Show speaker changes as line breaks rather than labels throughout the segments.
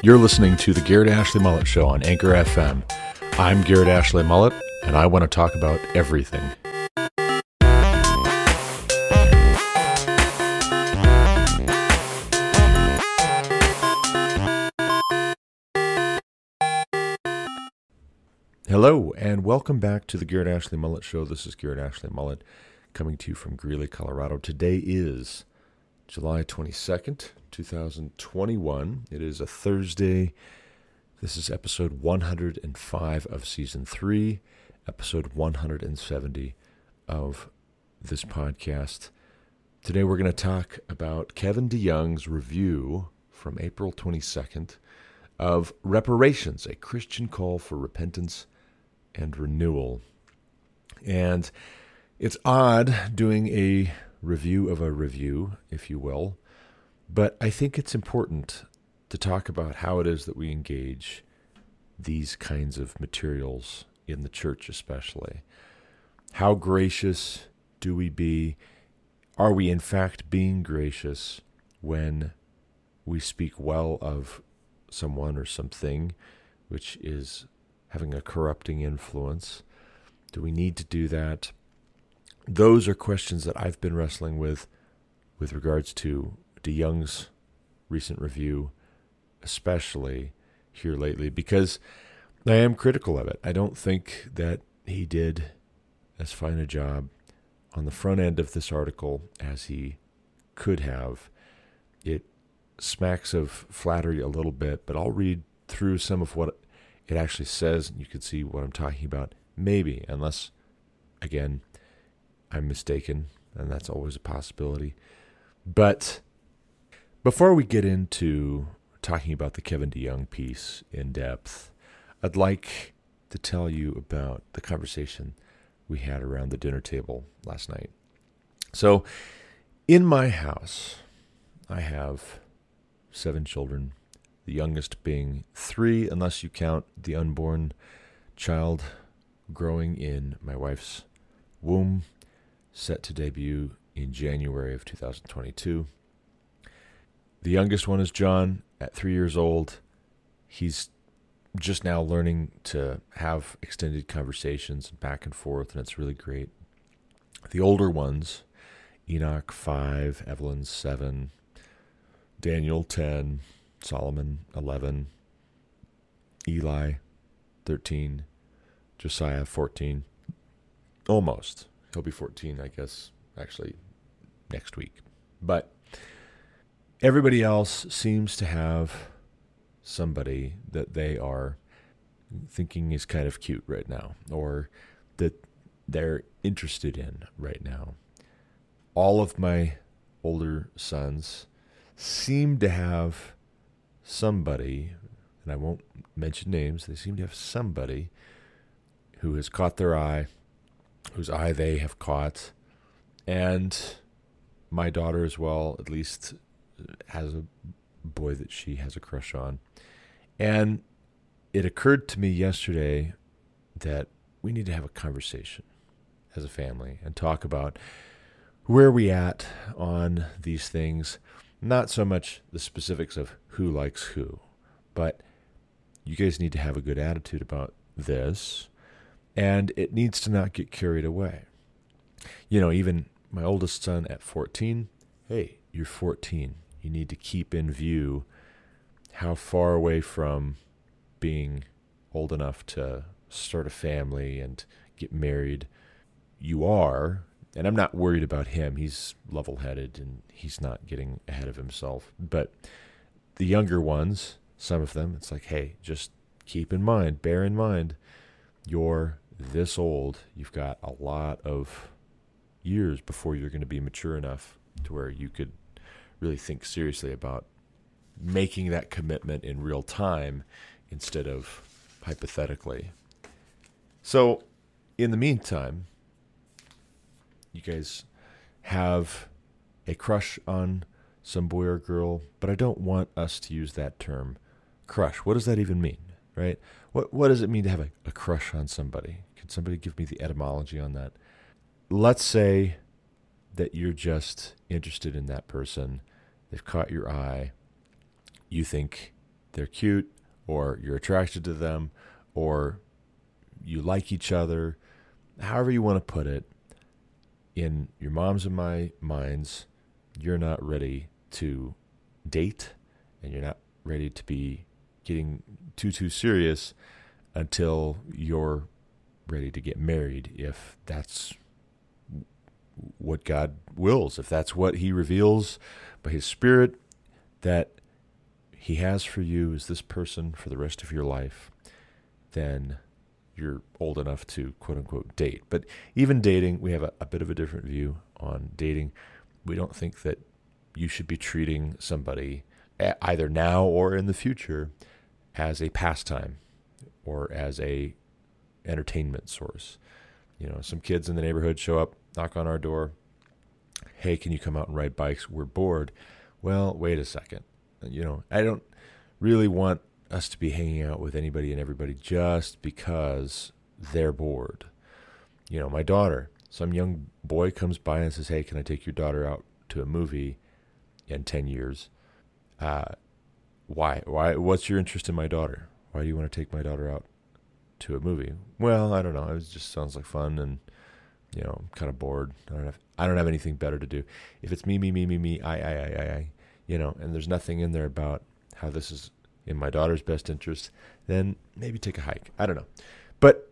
You're listening to the Garrett Ashley Mullet Show on Anchor FM. I'm Garrett Ashley Mullet, and I want to talk about everything. Hello, and welcome back to the Garrett Ashley Mullet Show. This is Garrett Ashley Mullet coming to you from Greeley, Colorado. Today is July 22nd, 2021. It is a Thursday. This is episode 105 of season 3, episode 170 of this podcast. Today we're going to talk about Kevin DeYoung's review from April 22nd of Reparations, a Christian call for repentance and renewal. And it's odd doing a review of a review, if you will, but I think it's important to talk about how it is that we engage these kinds of materials in the church, especially. How gracious do we be? Are we, in fact, being gracious when we speak well of someone or something which is having a corrupting influence? Do we need to do that? Those are questions that I've been wrestling with with regards to De DeYoung's recent review, especially here lately, because I am critical of it. I don't think that he did as fine a job on the front end of this article as he could have. It smacks of flattery a little bit, but I'll read through some of what it actually says, and you can see what I'm talking about. Maybe, unless, again, I'm mistaken, and that's always a possibility. But before we get into talking about the Kevin DeYoung piece in depth, I'd like to tell you about the conversation we had around the dinner table last night. So, in my house, I have seven children, the youngest being three, unless you count the unborn child growing in my wife's womb, set to debut in January of 2022. The youngest one is John at three years old. He's just now learning to have extended conversations back and forth, and it's really great. The older ones, Enoch, five, Evelyn, seven, Daniel, 10, Solomon, 11, Eli, 13, Josiah, 14. Almost. He'll be 14, I guess, actually, next week. But everybody else seems to have somebody that they are thinking is kind of cute right now or that they're interested in right now. All of my older sons seem to have somebody, and I won't mention names, they seem to have somebody who has caught their eye, whose eye they have caught, and my daughter as well, at least uh, has a boy that she has a crush on. And it occurred to me yesterday that we need to have a conversation as a family and talk about where we at on these things. Not so much the specifics of who likes who, but you guys need to have a good attitude about this, and it needs to not get carried away. You know, even my oldest son at 14, hey, you're 14. You need to keep in view how far away from being old enough to start a family and get married you are. And I'm not worried about him. He's level headed and he's not getting ahead of himself. But the younger ones, some of them, it's like, hey, just keep in mind, bear in mind, you're this old. You've got a lot of years before you're going to be mature enough to where you could really think seriously about making that commitment in real time instead of hypothetically. So, in the meantime, you guys have a crush on some boy or girl, but I don't want us to use that term crush. What does that even mean, right? What what does it mean to have a, a crush on somebody? Can somebody give me the etymology on that? Let's say that you're just interested in that person. They've caught your eye. You think they're cute, or you're attracted to them, or you like each other, however you want to put it, in your mom's and my minds, you're not ready to date and you're not ready to be getting too too serious until you're ready to get married if that's what God wills if that's what he reveals by his spirit that he has for you is this person for the rest of your life then you're old enough to quote unquote date. But even dating we have a, a bit of a different view on dating. We don't think that you should be treating somebody either now or in the future as a pastime or as a entertainment source. You know, some kids in the neighborhood show up, knock on our door. Hey, can you come out and ride bikes? We're bored. Well, wait a second. You know, I don't really want us to be hanging out with anybody and everybody just because they're bored. You know, my daughter, some young boy comes by and says, Hey, can I take your daughter out to a movie in 10 years? Uh, why? Why? What's your interest in my daughter? Why do you want to take my daughter out to a movie? Well, I don't know. It just sounds like fun, and you know, I'm kind of bored. I don't have I don't have anything better to do. If it's me, me, me, me, me, I, I, I, I, I, you know, and there's nothing in there about how this is in my daughter's best interest, then maybe take a hike. I don't know, but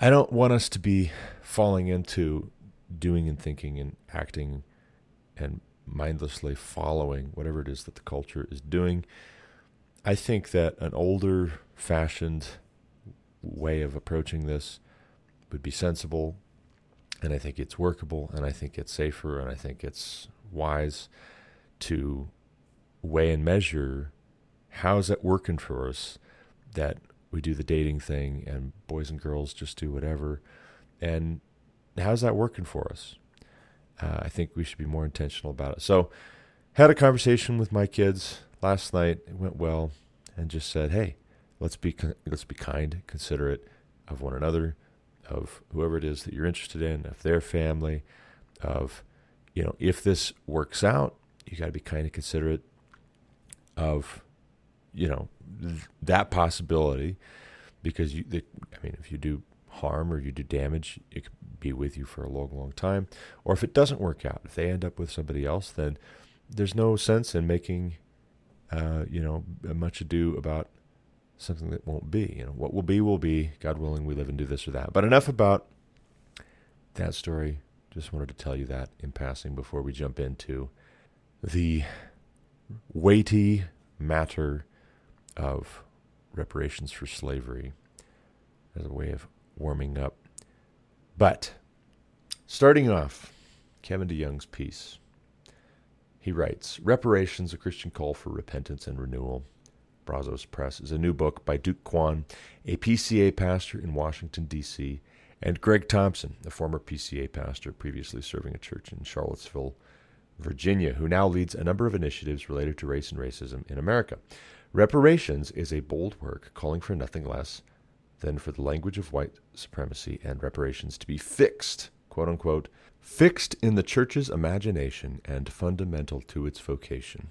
I don't want us to be falling into doing and thinking and acting and mindlessly following whatever it is that the culture is doing. I think that an older fashioned way of approaching this would be sensible, and I think it's workable, and I think it's safer, and I think it's wise to weigh and measure how's that working for us that we do the dating thing and boys and girls just do whatever and how's that working for us uh, I think we should be more intentional about it. So, had a conversation with my kids last night. It went well, and just said, "Hey, let's be let's be kind, considerate of one another, of whoever it is that you're interested in, of their family, of you know, if this works out, you got to be kind and considerate of you know th- that possibility because you. The, I mean, if you do harm or you do damage, it could be with you for a long, long time. Or if it doesn't work out, if they end up with somebody else, then there's no sense in making, uh, you know, much ado about something that won't be. You know, what will be will be. God willing, we live and do this or that. But enough about that story. Just wanted to tell you that in passing before we jump into the weighty matter of reparations for slavery as a way of warming up. But starting off, Kevin DeYoung's piece. He writes Reparations, a Christian Call for Repentance and Renewal. Brazos Press is a new book by Duke Kwon, a PCA pastor in Washington, D.C., and Greg Thompson, a former PCA pastor previously serving a church in Charlottesville, Virginia, who now leads a number of initiatives related to race and racism in America. Reparations is a bold work calling for nothing less than for the language of white supremacy and reparations to be fixed, quote unquote, fixed in the church's imagination and fundamental to its vocation.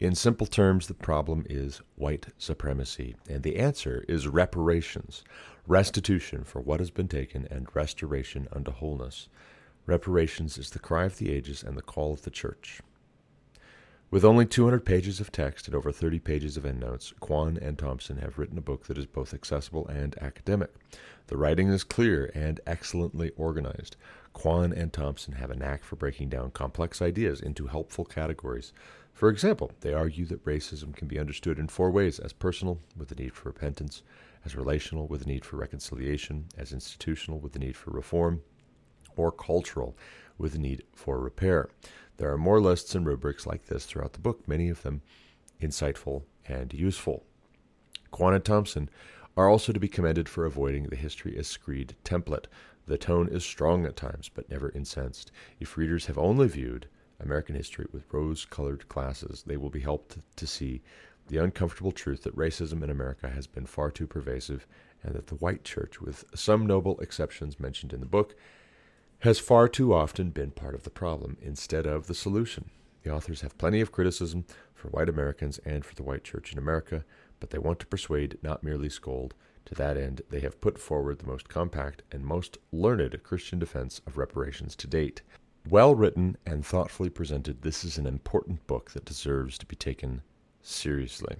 In simple terms, the problem is white supremacy, and the answer is reparations, restitution for what has been taken, and restoration unto wholeness. Reparations is the cry of the ages and the call of the church. With only 200 pages of text and over 30 pages of endnotes, Kwon and Thompson have written a book that is both accessible and academic. The writing is clear and excellently organized. Kwon and Thompson have a knack for breaking down complex ideas into helpful categories. For example, they argue that racism can be understood in four ways as personal, with the need for repentance, as relational, with the need for reconciliation, as institutional, with the need for reform, or cultural, with the need for repair. There are more lists and rubrics like this throughout the book, many of them insightful and useful. Kwon and Thompson are also to be commended for avoiding the history as screed template. The tone is strong at times, but never incensed. If readers have only viewed American history with rose colored glasses, they will be helped to see the uncomfortable truth that racism in America has been far too pervasive, and that the white church, with some noble exceptions mentioned in the book, has far too often been part of the problem instead of the solution. The authors have plenty of criticism for white Americans and for the white church in America, but they want to persuade, not merely scold. To that end, they have put forward the most compact and most learned Christian defense of reparations to date. Well written and thoughtfully presented, this is an important book that deserves to be taken seriously.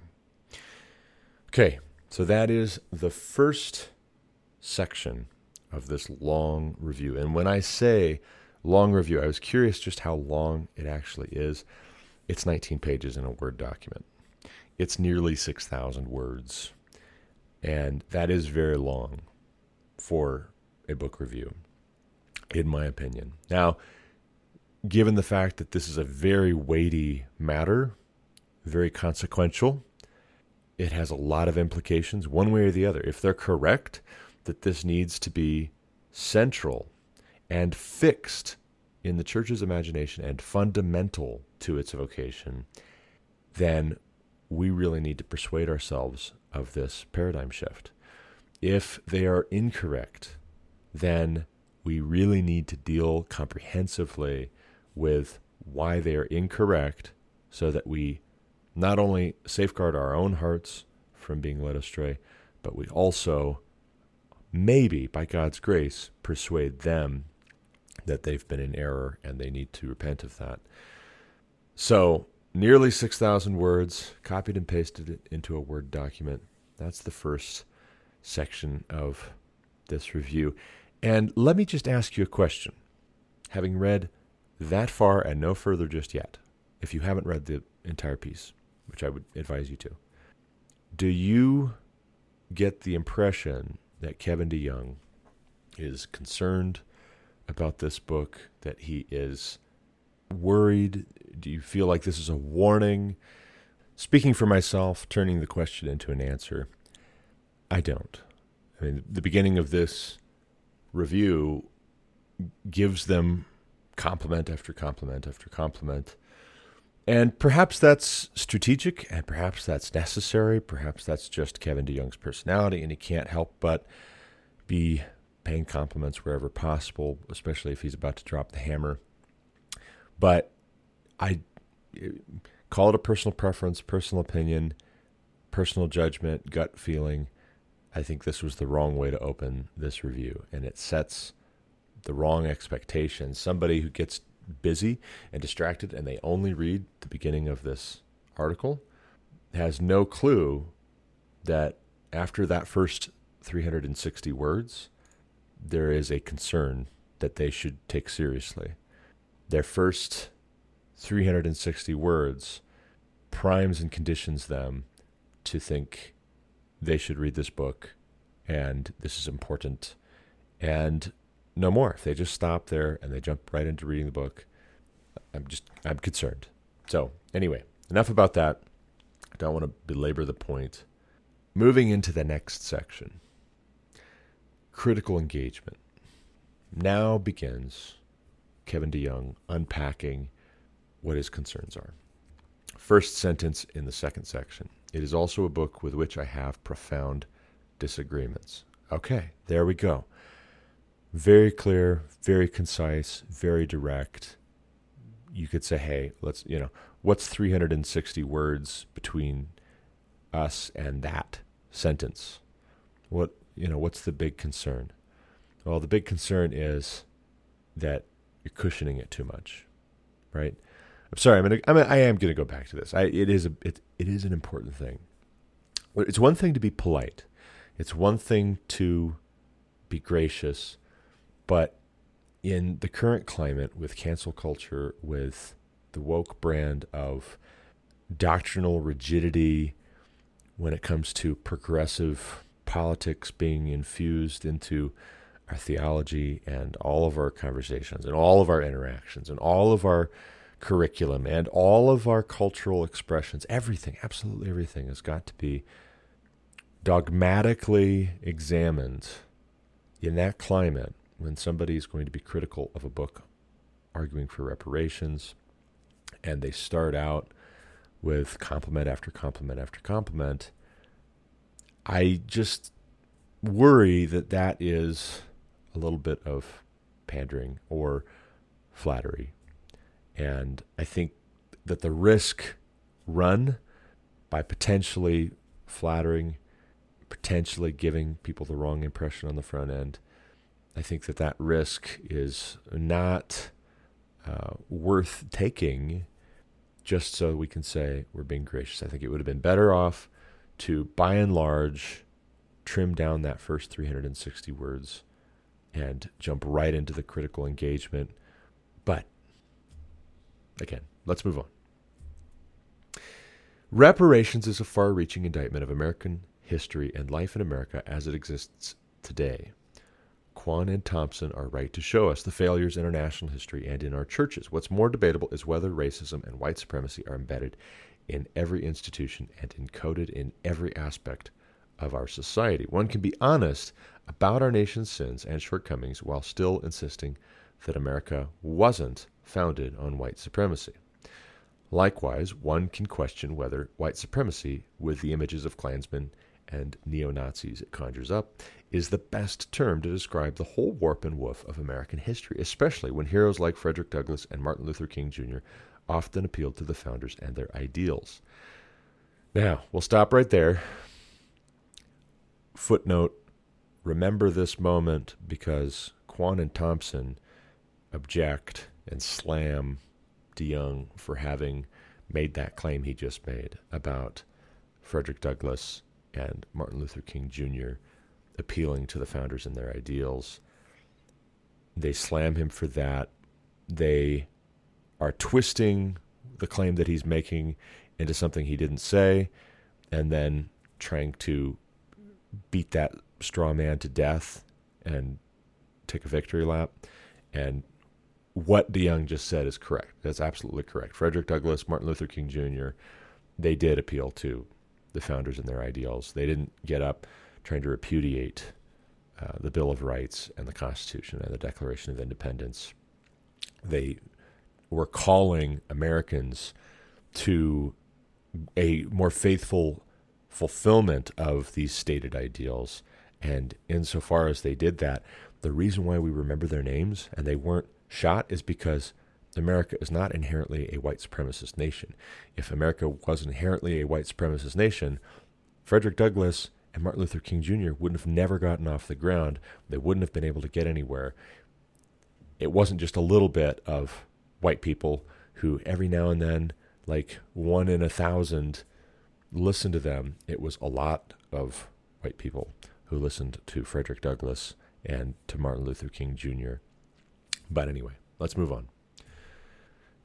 Okay, so that is the first section of this long review. And when I say long review, I was curious just how long it actually is. It's 19 pages in a Word document, it's nearly 6,000 words. And that is very long for a book review, in my opinion. Now, given the fact that this is a very weighty matter, very consequential, it has a lot of implications, one way or the other. If they're correct, that this needs to be central and fixed in the church's imagination and fundamental to its vocation, then we really need to persuade ourselves of this paradigm shift. If they are incorrect, then we really need to deal comprehensively with why they are incorrect so that we not only safeguard our own hearts from being led astray, but we also, maybe by God's grace, persuade them that they've been in error and they need to repent of that. So, nearly 6,000 words, copied and pasted it into a Word document. That's the first section of this review. And let me just ask you a question. Having read that far and no further just yet, if you haven't read the entire piece, which I would advise you to, do you get the impression that Kevin DeYoung is concerned about this book, that he is worried? Do you feel like this is a warning? Speaking for myself, turning the question into an answer, I don't. I mean, the beginning of this review gives them compliment after compliment after compliment. And perhaps that's strategic, and perhaps that's necessary. Perhaps that's just Kevin DeYoung's personality, and he can't help but be paying compliments wherever possible, especially if he's about to drop the hammer. But I call it a personal preference, personal opinion, personal judgment, gut feeling. I think this was the wrong way to open this review, and it sets the wrong expectations. Somebody who gets busy and distracted and they only read the beginning of this article has no clue that after that first 360 words, there is a concern that they should take seriously. Their first 360 words primes and conditions them to think they should read this book and this is important. And no more. If they just stop there and they jump right into reading the book, I'm just I'm concerned. So anyway, enough about that. I don't want to belabor the point. Moving into the next section. Critical engagement. Now begins Kevin DeYoung unpacking what his concerns are. First sentence in the second section. It is also a book with which I have profound disagreements. Okay, there we go. Very clear, very concise, very direct. You could say, hey, let's, you know, what's 360 words between us and that sentence? What, you know, what's the big concern? Well, the big concern is that you're cushioning it too much, right? I'm sorry. I'm gonna. I'm. I am gonna go back to this. I. It is a. It. It is an important thing. It's one thing to be polite. It's one thing to be gracious. But in the current climate with cancel culture, with the woke brand of doctrinal rigidity when it comes to progressive politics being infused into our theology and all of our conversations and all of our interactions and all of our curriculum and all of our cultural expressions, everything, absolutely everything has got to be dogmatically examined in that climate when somebody is going to be critical of a book arguing for reparations and they start out with compliment after compliment after compliment, I just worry that that is a little bit of pandering or flattery. And I think that the risk run by potentially flattering, potentially giving people the wrong impression on the front end. I think that that risk is not uh, worth taking just so we can say we're being gracious. I think it would have been better off to, by and large, trim down that first 360 words and jump right into the critical engagement. But again, let's move on. Reparations is a far reaching indictment of American history and life in America as it exists today. Kwon and Thompson are right to show us the failures in our national history and in our churches. What's more debatable is whether racism and white supremacy are embedded in every institution and encoded in every aspect of our society. One can be honest about our nation's sins and shortcomings while still insisting that America wasn't founded on white supremacy. Likewise, one can question whether white supremacy, with the images of Klansmen and neo Nazis it conjures up, is the best term to describe the whole warp and woof of American history, especially when heroes like Frederick Douglass and Martin Luther King Jr. often appealed to the founders and their ideals. Now, we'll stop right there. Footnote Remember this moment because Kwon and Thompson object and slam DeYoung for having made that claim he just made about Frederick Douglass and Martin Luther King Jr. appealing to the founders and their ideals. They slam him for that. They are twisting the claim that he's making into something he didn't say and then trying to beat that straw man to death and take a victory lap. And what DeYoung just said is correct. That's absolutely correct. Frederick Douglass, Martin Luther King Jr., they did appeal to the founders and their ideals. They didn't get up trying to repudiate uh, the Bill of Rights and the Constitution and the Declaration of Independence. They were calling Americans to a more faithful fulfillment of these stated ideals. And insofar as they did that, the reason why we remember their names and they weren't shot is because America is not inherently a white supremacist nation. If America was inherently a white supremacist nation, Frederick Douglass and Martin Luther King Jr. wouldn't have never gotten off the ground. They wouldn't have been able to get anywhere. It wasn't just a little bit of white people who every now and then, like one in a thousand, listened to them. It was a lot of white people who listened to Frederick Douglass and to Martin Luther King Jr. But anyway, let's move on.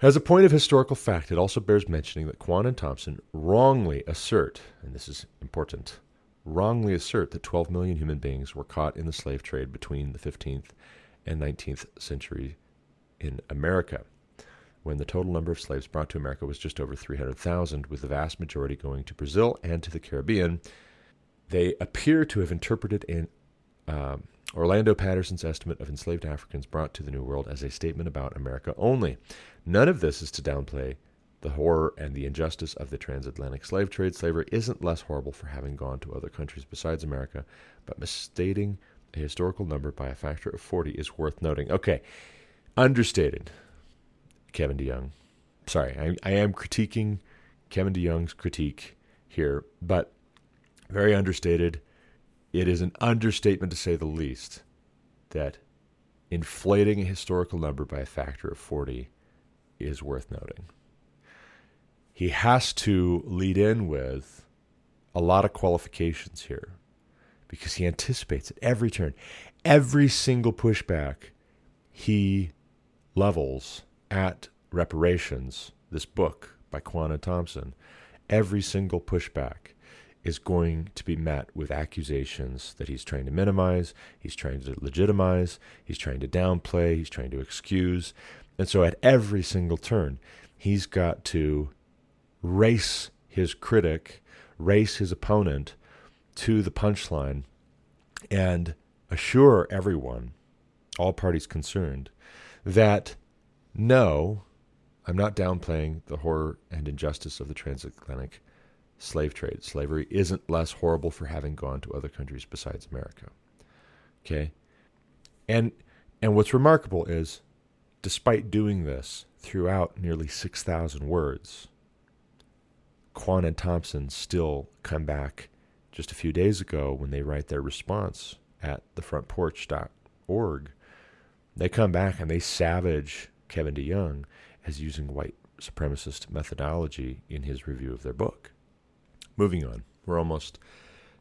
As a point of historical fact, it also bears mentioning that Kwon and Thompson wrongly assert, and this is important, wrongly assert that 12 million human beings were caught in the slave trade between the 15th and 19th century in America, when the total number of slaves brought to America was just over 300,000, with the vast majority going to Brazil and to the Caribbean. They appear to have interpreted um, Orlando Patterson's estimate of enslaved Africans brought to the New World as a statement about America only. None of this is to downplay the horror and the injustice of the transatlantic slave trade. Slavery isn't less horrible for having gone to other countries besides America, but misstating a historical number by a factor of 40 is worth noting. Okay, understated, Kevin DeYoung. Sorry, I, I am critiquing Kevin DeYoung's critique here, but very understated it is an understatement to say the least that inflating a historical number by a factor of 40 is worth noting. He has to lead in with a lot of qualifications here because he anticipates at every turn, every single pushback he levels at reparations, this book by Kwon Thompson, every single pushback is going to be met with accusations that he's trying to minimize, he's trying to legitimize, he's trying to downplay, he's trying to excuse. And so at every single turn, he's got to race his critic, race his opponent to the punchline, and assure everyone, all parties concerned, that no, I'm not downplaying the horror and injustice of the transatlantic slave trade. Slavery isn't less horrible for having gone to other countries besides America. Okay? And and what's remarkable is despite doing this throughout nearly 6,000 words, Kwon and Thompson still come back just a few days ago when they write their response at thefrontporch.org. They come back and they savage Kevin DeYoung as using white supremacist methodology in his review of their book. Moving on, we're almost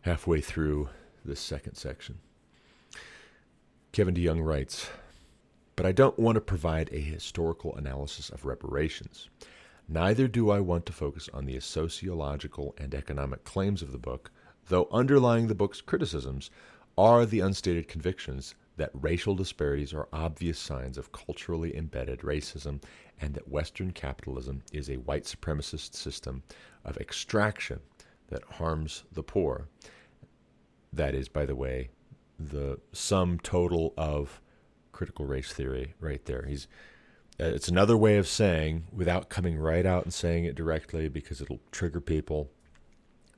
halfway through this second section. Kevin DeYoung writes, but I don't want to provide a historical analysis of reparations. Neither do I want to focus on the sociological and economic claims of the book, though underlying the book's criticisms are the unstated convictions that racial disparities are obvious signs of culturally embedded racism and that Western capitalism is a white supremacist system of extraction that harms the poor. That is, by the way, the sum total of critical race theory right there. He's Uh, it's another way of saying without coming right out and saying it directly because it'll trigger people.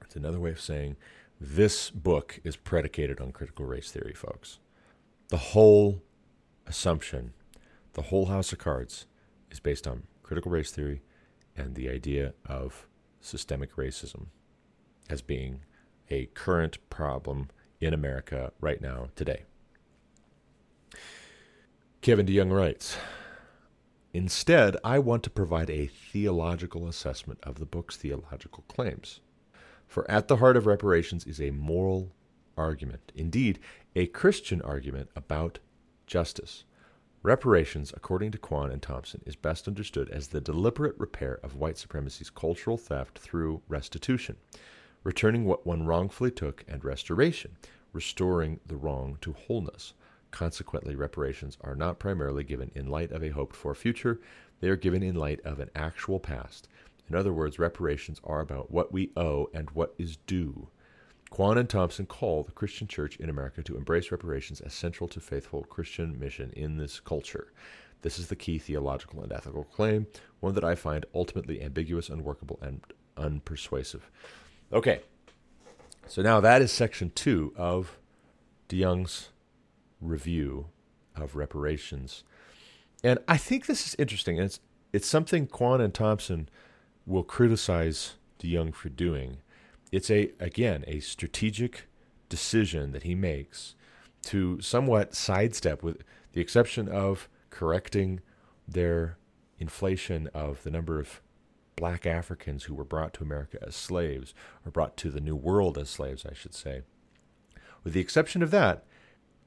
It's another way of saying this book is predicated on critical race theory, folks. The whole assumption, the whole house of cards is based on critical race theory and the idea of systemic racism as being a current problem in America right now, today. Kevin DeYoung writes Instead, I want to provide a theological assessment of the book's theological claims. For at the heart of reparations is a moral argument, indeed, a Christian argument about justice. Reparations, according to Kwon and Thompson, is best understood as the deliberate repair of white supremacy's cultural theft through restitution, returning what one wrongfully took, and restoration, restoring the wrong to wholeness. Consequently, reparations are not primarily given in light of a hoped for future, they are given in light of an actual past. In other words, reparations are about what we owe and what is due. Kwon and Thompson call the Christian church in America to embrace reparations as central to faithful Christian mission in this culture. This is the key theological and ethical claim, one that I find ultimately ambiguous, unworkable, and unpersuasive. Okay, so now that is section two of DeYoung's review of reparations. And I think this is interesting. It's it's something Kwon and Thompson will criticize DeYoung for doing. It's a again a strategic decision that he makes to somewhat sidestep, with the exception of correcting their inflation of the number of black Africans who were brought to America as slaves, or brought to the New World as slaves, I should say. With the exception of that,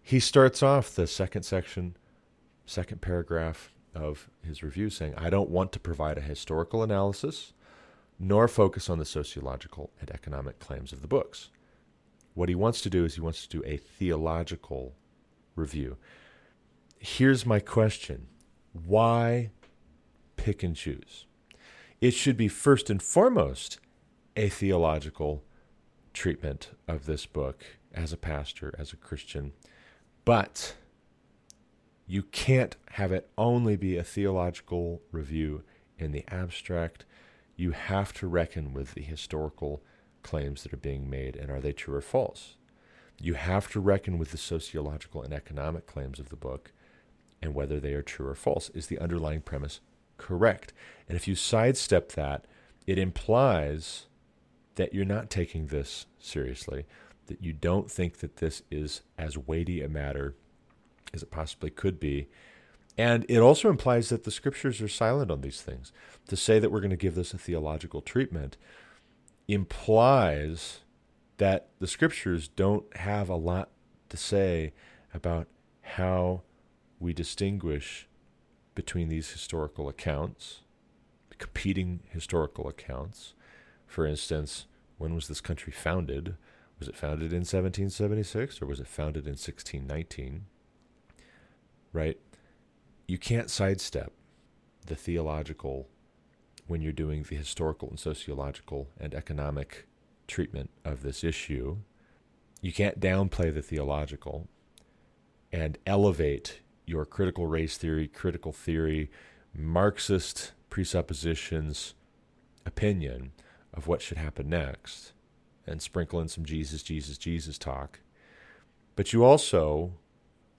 he starts off the second section, second paragraph of his review saying, I don't want to provide a historical analysis nor focus on the sociological and economic claims of the books. What he wants to do is he wants to do a theological review. Here's my question why pick and choose? It should be first and foremost a theological treatment of this book as a pastor, as a Christian but you can't have it only be a theological review in the abstract. You have to reckon with the historical claims that are being made and are they true or false. You have to reckon with the sociological and economic claims of the book and whether they are true or false. Is the underlying premise correct? And if you sidestep that, it implies that you're not taking this seriously, that you don't think that this is as weighty a matter as it possibly could be. And it also implies that the scriptures are silent on these things. To say that we're going to give this a theological treatment implies that the scriptures don't have a lot to say about how we distinguish between these historical accounts, competing historical accounts. For instance, when was this country founded? Was it founded in 1776 or was it founded in 1619? Right? You can't sidestep the theological when you're doing the historical and sociological and economic treatment of this issue. You can't downplay the theological and elevate your critical race theory, critical theory, Marxist presuppositions opinion of what should happen next and sprinkle in some Jesus, Jesus, Jesus talk. But you also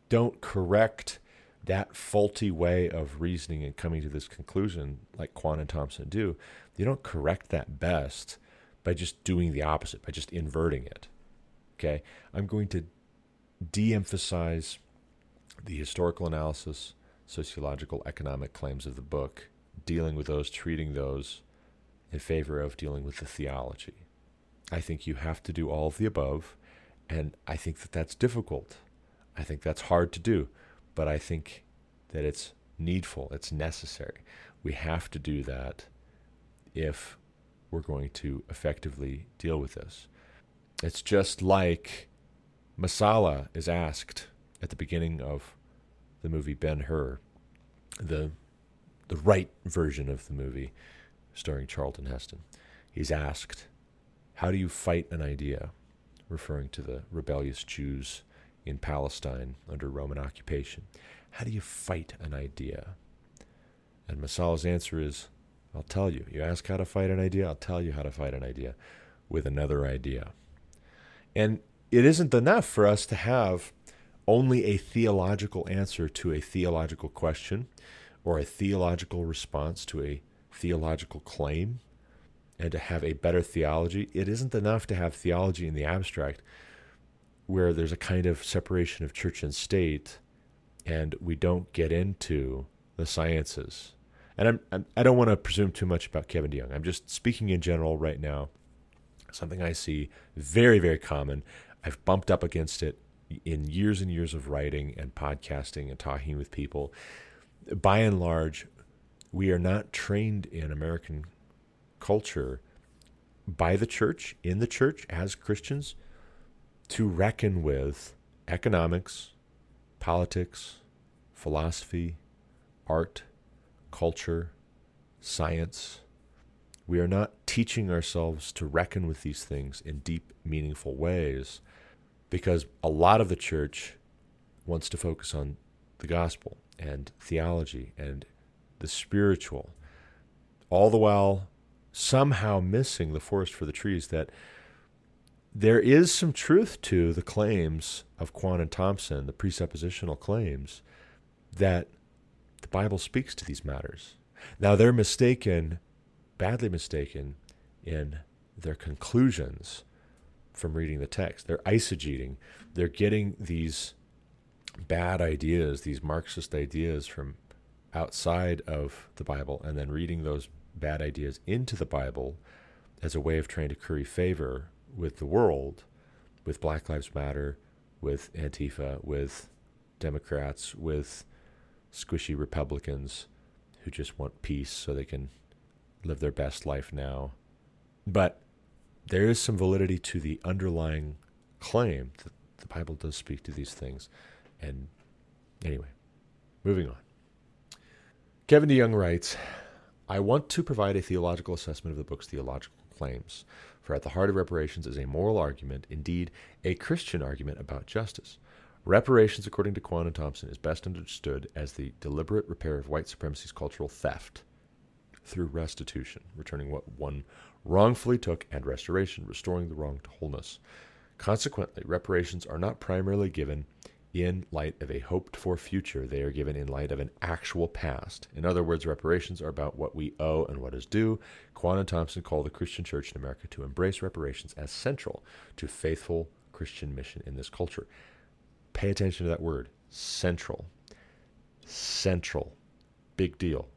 don't correct that faulty way of reasoning and coming to this conclusion, like Kwon and Thompson do, you don't correct that best by just doing the opposite, by just inverting it. Okay? I'm going to de emphasize the historical analysis, sociological, economic claims of the book, dealing with those, treating those in favor of dealing with the theology. I think you have to do all of the above, and I think that that's difficult. I think that's hard to do, but I think that it's needful, it's necessary. We have to do that if we're going to effectively deal with this. It's just like Messala is asked at the beginning of the movie Ben Hur, the the right version of the movie starring Charlton Heston. He's asked, "How do you fight an idea?" referring to the rebellious Jews in Palestine under Roman occupation. How do you fight an idea? And Messala's answer is, I'll tell you. You ask how to fight an idea, I'll tell you how to fight an idea with another idea. And it isn't enough for us to have only a theological answer to a theological question or a theological response to a theological claim and to have a better theology. It isn't enough to have theology in the abstract where there's a kind of separation of church and state and we don't get into the sciences. And I'm, I'm I do not want to presume too much about Kevin DeYoung. I'm just speaking in general right now. Something I see very very common. I've bumped up against it in years and years of writing and podcasting and talking with people. By and large, we are not trained in American culture by the church, in the church, as Christians, to reckon with economics, politics, philosophy, art, culture, science. We are not teaching ourselves to reckon with these things in deep, meaningful ways because a lot of the church wants to focus on the gospel and theology and the spiritual, all the while somehow missing the forest for the trees that there is some truth to the claims of Kwon and Thompson, the presuppositional claims, that the Bible speaks to these matters. Now, they're mistaken, badly mistaken, in their conclusions from reading the text. They're eisegeting. They're getting these bad ideas, these Marxist ideas from outside of the Bible, and then reading those bad ideas into the Bible as a way of trying to curry favor with the world, with Black Lives Matter, with Antifa, with Democrats, with squishy Republicans who just want peace so they can live their best life now. But there is some validity to the underlying claim that the Bible does speak to these things. And anyway, moving on. Kevin DeYoung writes I want to provide a theological assessment of the book's theological claims, for at the heart of reparations is a moral argument, indeed, a Christian argument about justice. Reparations, according to Kwon and Thompson, is best understood as the deliberate repair of white supremacy's cultural theft through restitution, returning what one wrongfully took, and restoration, restoring the wrong to wholeness. Consequently, reparations are not primarily given in light of a hoped for future, they are given in light of an actual past. In other words, reparations are about what we owe and what is due. Kwon and Thompson call the Christian church in America to embrace reparations as central to faithful Christian mission in this culture. Pay attention to that word central. Central. Big deal.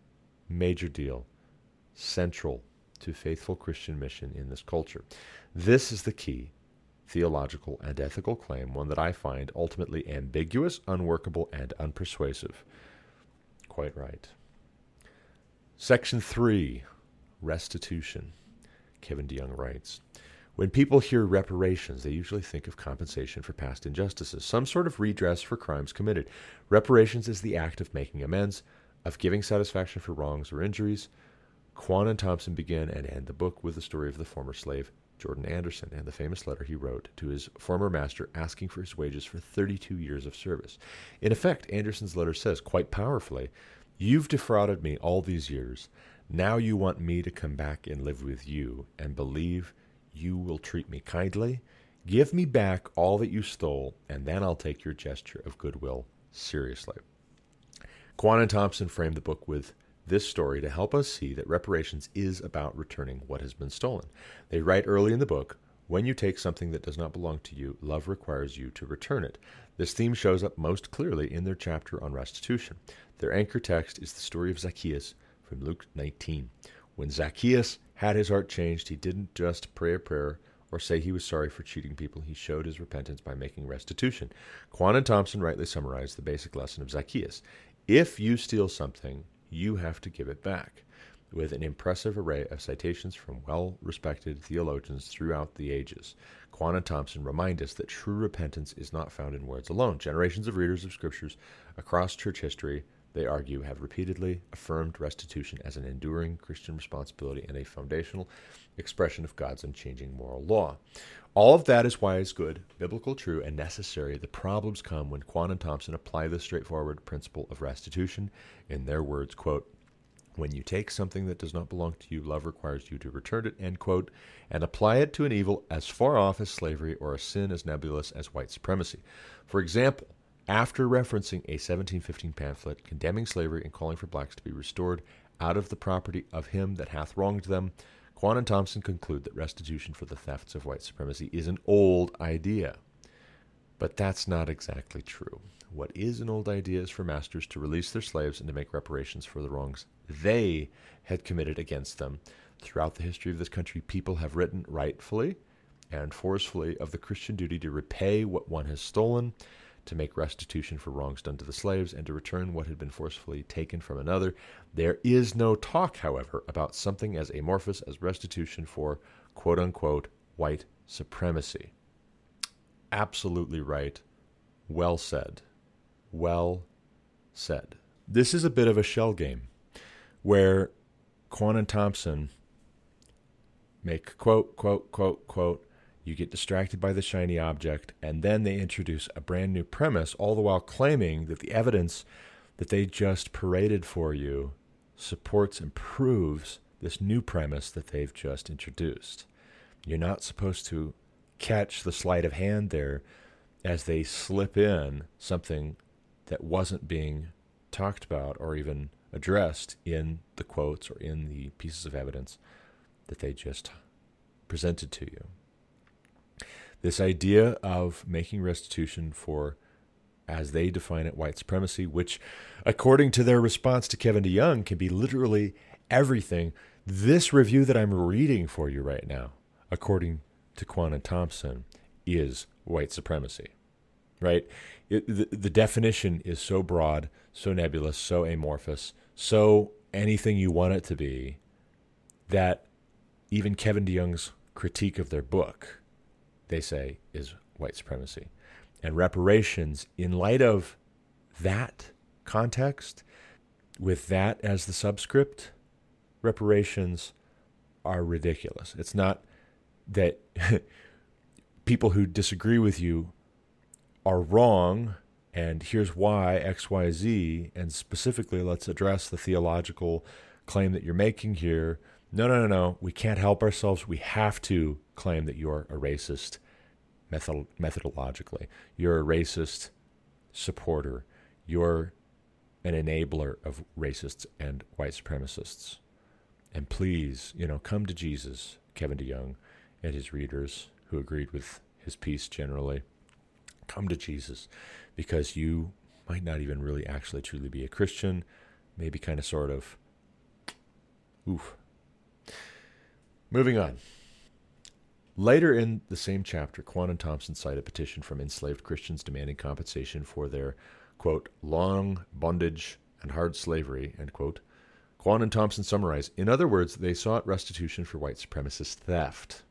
Major deal. Central to faithful Christian mission in this culture. This is the key theological and ethical claim, one that I find ultimately ambiguous, unworkable, and unpersuasive. Quite right. Section 3 Restitution. Kevin DeYoung writes when people hear reparations, they usually think of compensation for past injustices, some sort of redress for crimes committed. Reparations is the act of making amends, of giving satisfaction for wrongs or injuries. Kwon and Thompson begin and end the book with the story of the former slave, Jordan Anderson, and the famous letter he wrote to his former master asking for his wages for 32 years of service. In effect, Anderson's letter says, quite powerfully, You've defrauded me all these years. Now you want me to come back and live with you and believe you will treat me kindly. Give me back all that you stole, and then I'll take your gesture of goodwill seriously. Kwon and Thompson framed the book with this story to help us see that reparations is about returning what has been stolen. They write early in the book when you take something that does not belong to you, love requires you to return it. This theme shows up most clearly in their chapter on restitution. Their anchor text is the story of Zacchaeus from Luke 19. When Zacchaeus had his heart changed, he didn't just pray a prayer or say he was sorry for cheating people. He showed his repentance by making restitution. Kwon and Thompson rightly summarize the basic lesson of Zacchaeus. If you steal something, you have to give it back with an impressive array of citations from well respected theologians throughout the ages. Kwon Thompson remind us that true repentance is not found in words alone. Generations of readers of scriptures across church history, they argue, have repeatedly affirmed restitution as an enduring Christian responsibility and a foundational expression of God's unchanging moral law. All of that is why it's good, biblical, true, and necessary. The problems come when Kwon and Thompson apply this straightforward principle of restitution. In their words, quote, when you take something that does not belong to you, love requires you to return it, end quote, and apply it to an evil as far off as slavery or a sin as nebulous as white supremacy. For example, after referencing a 1715 pamphlet condemning slavery and calling for blacks to be restored out of the property of him that hath wronged them, Kwon and Thompson conclude that restitution for the thefts of white supremacy is an old idea. But that's not exactly true. What is an old idea is for masters to release their slaves and to make reparations for the wrongs they had committed against them. Throughout the history of this country, people have written rightfully and forcefully of the Christian duty to repay what one has stolen, to make restitution for wrongs done to the slaves, and to return what had been forcefully taken from another. There is no talk, however, about something as amorphous as restitution for quote unquote white supremacy. Absolutely right. Well said. Well said. This is a bit of a shell game where Kwon and Thompson make quote, quote, quote, quote. You get distracted by the shiny object, and then they introduce a brand new premise, all the while claiming that the evidence that they just paraded for you supports and proves this new premise that they've just introduced. You're not supposed to catch the sleight of hand there as they slip in something that wasn't being talked about or even addressed in the quotes or in the pieces of evidence that they just presented to you. This idea of making restitution for, as they define it, white supremacy, which, according to their response to Kevin DeYoung, can be literally everything. This review that I'm reading for you right now, according to Kwon and Thompson, is white supremacy right? It, the, the definition is so broad, so nebulous, so amorphous, so anything you want it to be that even Kevin DeYoung's critique of their book, they say, is white supremacy. And reparations, in light of that context, with that as the subscript, reparations are ridiculous. It's not that people who disagree with you are wrong and here's why xyz and specifically let's address the theological claim that you're making here no no no no. We can't help ourselves. We have to claim that you're a racist method- methodologically. You're a racist supporter. You're an enabler of racists and white supremacists. And please you know come to jesus kevin deyoung and his readers who agreed with his piece generally. Come to Jesus because you might not even really actually truly be a Christian, maybe kind of sort of. Oof. Moving on. Later in the same chapter, Kwon and Thompson cite a petition from enslaved Christians demanding compensation for their, quote, long bondage and hard slavery, end quote. Kwon and Thompson summarize In other words, they sought restitution for white supremacist theft.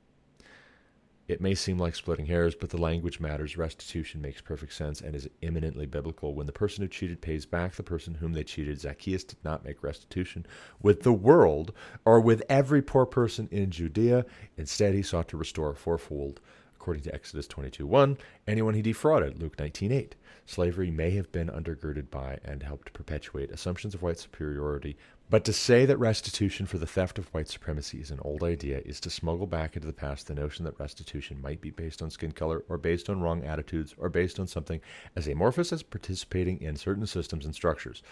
It may seem like splitting hairs, but the language matters. Restitution makes perfect sense and is eminently biblical. When the person who cheated pays back the person whom they cheated, Zacchaeus did not make restitution with the world or with every poor person in Judea. Instead, he sought to restore fourfold, according to Exodus 22:1, anyone he defrauded, Luke 19:8. Slavery may have been undergirded by and helped perpetuate assumptions of white superiority but to say that restitution for the theft of white supremacy is an old idea is to smuggle back into the past the notion that restitution might be based on skin color or based on wrong attitudes or based on something as amorphous as participating in certain systems and structures.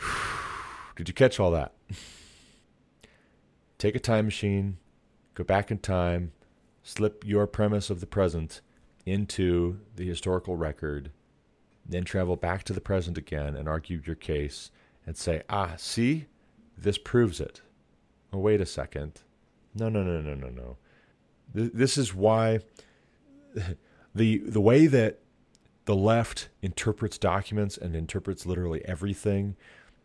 Did you catch all that? Take a time machine, go back in time, slip your premise of the present into the historical record, then travel back to the present again and argue your case and say, ah, see, this proves it. Oh, wait a second. No, no, no, no, no, no. This is why the the way that the left interprets documents and interprets literally everything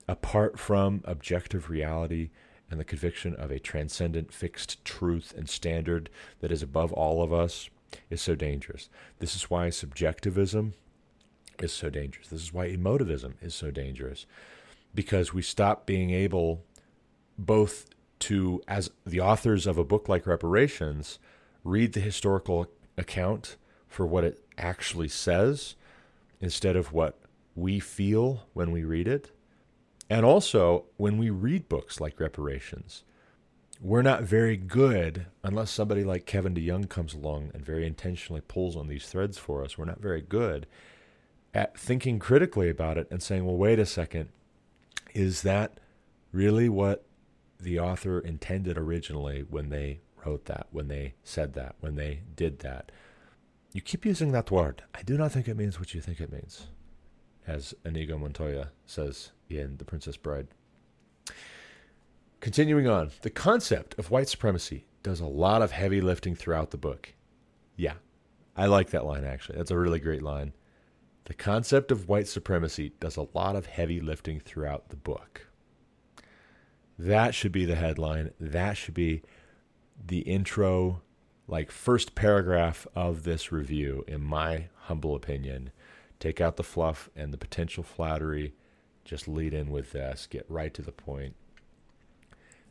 apart from objective reality and the conviction of a transcendent fixed truth and standard that is above all of us is so dangerous. This is why subjectivism is so dangerous. This is why emotivism is so dangerous because we stop being able both to, as the authors of a book like Reparations, read the historical account for what it actually says instead of what we feel when we read it. And also, when we read books like Reparations, we're not very good unless somebody like Kevin DeYoung comes along and very intentionally pulls on these threads for us. We're not very good at thinking critically about it and saying, well, wait a second, is that really what the author intended originally when they wrote that, when they said that, when they did that? You keep using that word. I do not think it means what you think it means, as Inigo Montoya says in The Princess Bride. Continuing on, the concept of white supremacy does a lot of heavy lifting throughout the book. Yeah, I like that line actually. That's a really great line. The concept of white supremacy does a lot of heavy lifting throughout the book. That should be the headline. That should be the intro, like first paragraph of this review, in my humble opinion. Take out the fluff and the potential flattery. Just lead in with this. Get right to the point.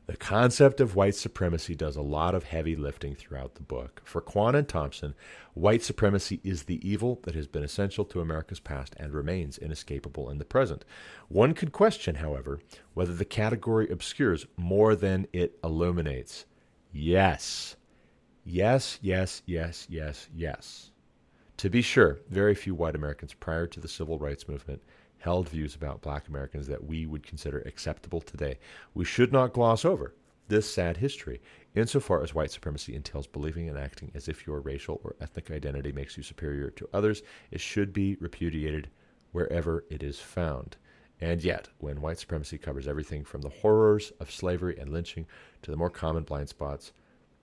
The concept of white supremacy does a lot of heavy lifting throughout the book. For Kwon and Thompson, white supremacy is the evil that has been essential to America's past and remains inescapable in the present. One could question, however, whether the category obscures more than it illuminates. Yes. Yes, yes, yes, yes, yes. To be sure, very few white Americans prior to the civil rights movement held views about black Americans that we would consider acceptable today. We should not gloss over this sad history insofar as white supremacy entails believing and acting as if your racial or ethnic identity makes you superior to others. It should be repudiated wherever it is found. And yet, when white supremacy covers everything from the horrors of slavery and lynching to the more common blind spots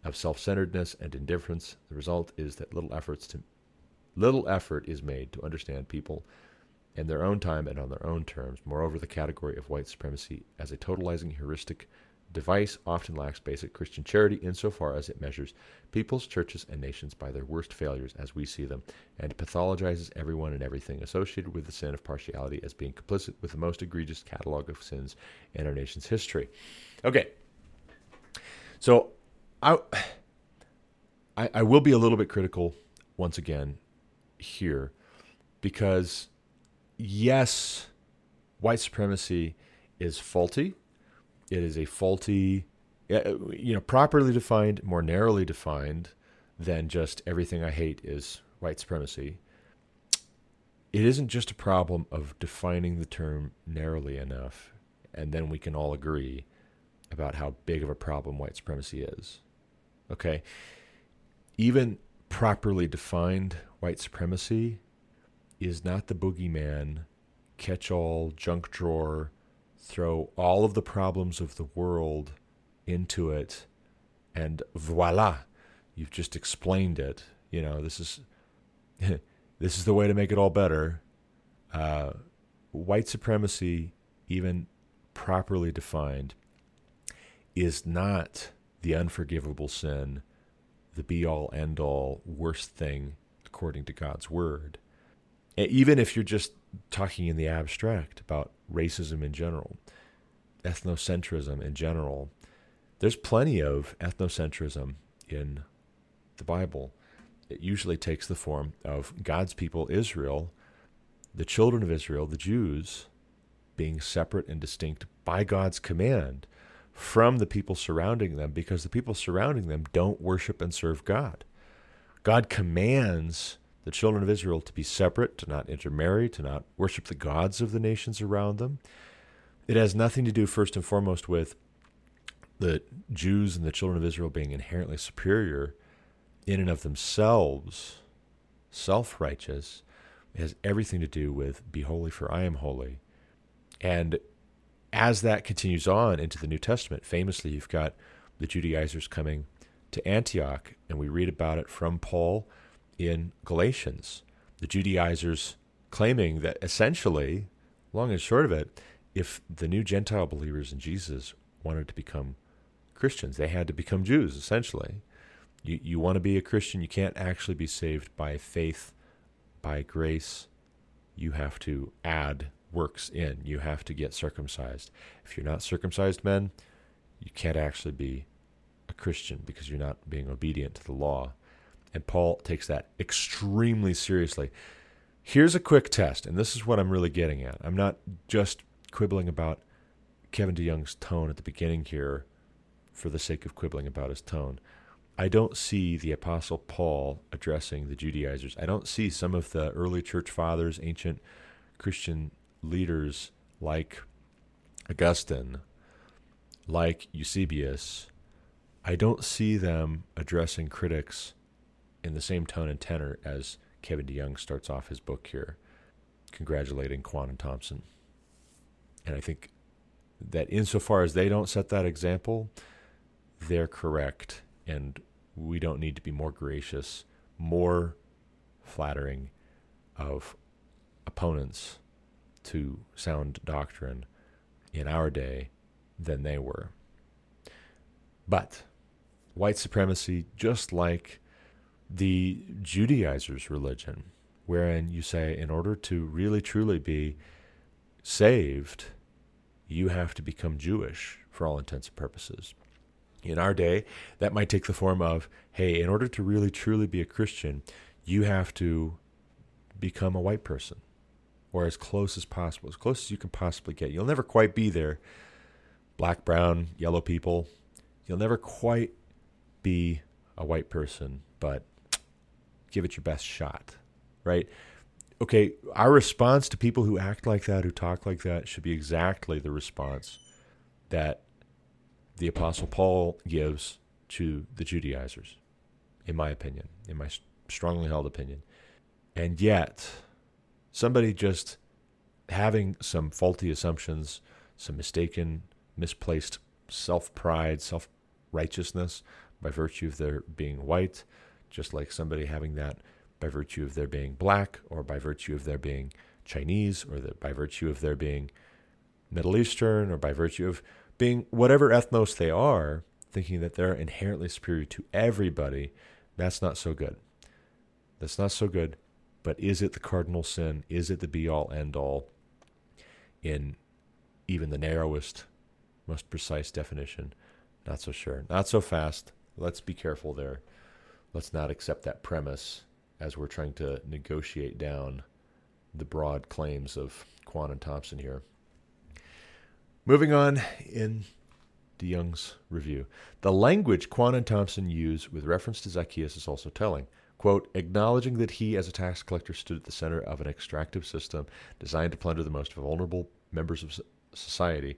of self-centeredness and indifference, the result is that little efforts to little effort is made to understand people in their own time and on their own terms. Moreover, the category of white supremacy as a totalizing heuristic device often lacks basic Christian charity insofar as it measures peoples, churches, and nations by their worst failures as we see them, and pathologizes everyone and everything associated with the sin of partiality as being complicit with the most egregious catalog of sins in our nation's history. Okay, so I, I, I will be a little bit critical once again here because yes, white supremacy is faulty. It is a faulty, uh, you know, properly defined, more narrowly defined than just everything I hate is white supremacy. It isn't just a problem of defining the term narrowly enough, and then we can all agree about how big of a problem white supremacy is. Okay? Even properly defined white supremacy is not the boogeyman, catch all, junk drawer, throw all of the problems of the world into it, and voila, you've just explained it. You know, this is this is the way to make it all better. Uh, white supremacy, even properly defined, is not the unforgivable sin, the be all end all worst thing according to God's word even if you're just talking in the abstract about racism in general, ethnocentrism in general, there's plenty of ethnocentrism in the Bible. It usually takes the form of God's people, Israel, the children of Israel, the Jews, being separate and distinct by God's command from the people surrounding them because the people surrounding them don't worship and serve God. God commands the children of Israel to be separate, to not intermarry, to not worship the gods of the nations around them. it has nothing to do, first and foremost, with the Jews and the children of Israel being inherently superior in and of themselves, self righteous. It has everything to do with be holy, for I am holy. And as that continues on into the New Testament, famously, you've got the Judaizers coming to Antioch, and we read about it from Paul in Galatians. The Judaizers claiming that essentially, long and short of it, if the new Gentile believers in Jesus wanted to become Christians, they had to become Jews, essentially. You, you want to be a Christian, you can't actually be saved by faith, by grace. You have to add works in. You have to get circumcised. If you're not circumcised, men, you can't actually be a Christian because you're not being obedient to the law. And Paul takes that extremely seriously. Here's a quick test, and this is what I'm really getting at. I'm not just quibbling about Kevin DeYoung's tone at the beginning here for the sake of quibbling about his tone. I don't see the Apostle Paul addressing the Judaizers. I don't see some of the early church fathers, ancient Christian leaders like Augustine, like Eusebius. I don't see them addressing critics in the same tone and tenor as Kevin DeYoung starts off his book here, congratulating Kwon and Thompson. And I think that insofar as they don't set that example, they're correct. And we don't need to be more gracious, more flattering of opponents to sound doctrine in our day than they were. But white supremacy, just like the Judaizers' religion, wherein you say, in order to really truly be saved, you have to become Jewish for all intents and purposes. In our day, that might take the form of hey, in order to really truly be a Christian, you have to become a white person or as close as possible, as close as you can possibly get. You'll never quite be there. Black, brown, yellow people, you'll never quite be a white person, but give it your best shot, right? Okay, our response to people who act like that, who talk like that, should be exactly the response that the Apostle Paul gives to the Judaizers, in my opinion, in my strongly held opinion. And yet, somebody just having some faulty assumptions, some mistaken, misplaced self pride, self righteousness by virtue of their being white, just like somebody having that by virtue of their being black or by virtue of their being Chinese or by virtue of their being Middle Eastern or by virtue of being whatever ethnos they are, thinking that they're inherently superior to everybody, that's not so good. That's not so good. But is it the cardinal sin? Is it the be all end all in even the narrowest, most precise definition? Not so sure. Not so fast. Let's be careful there. Let's not accept that premise as we're trying to negotiate down the broad claims of Kwon and Thompson here. Moving on in DeYoung's review. The language Kwon and Thompson use with reference to Zacchaeus is also telling. Quote, acknowledging that he, as a tax collector, stood at the center of an extractive system designed to plunder the most vulnerable members of society,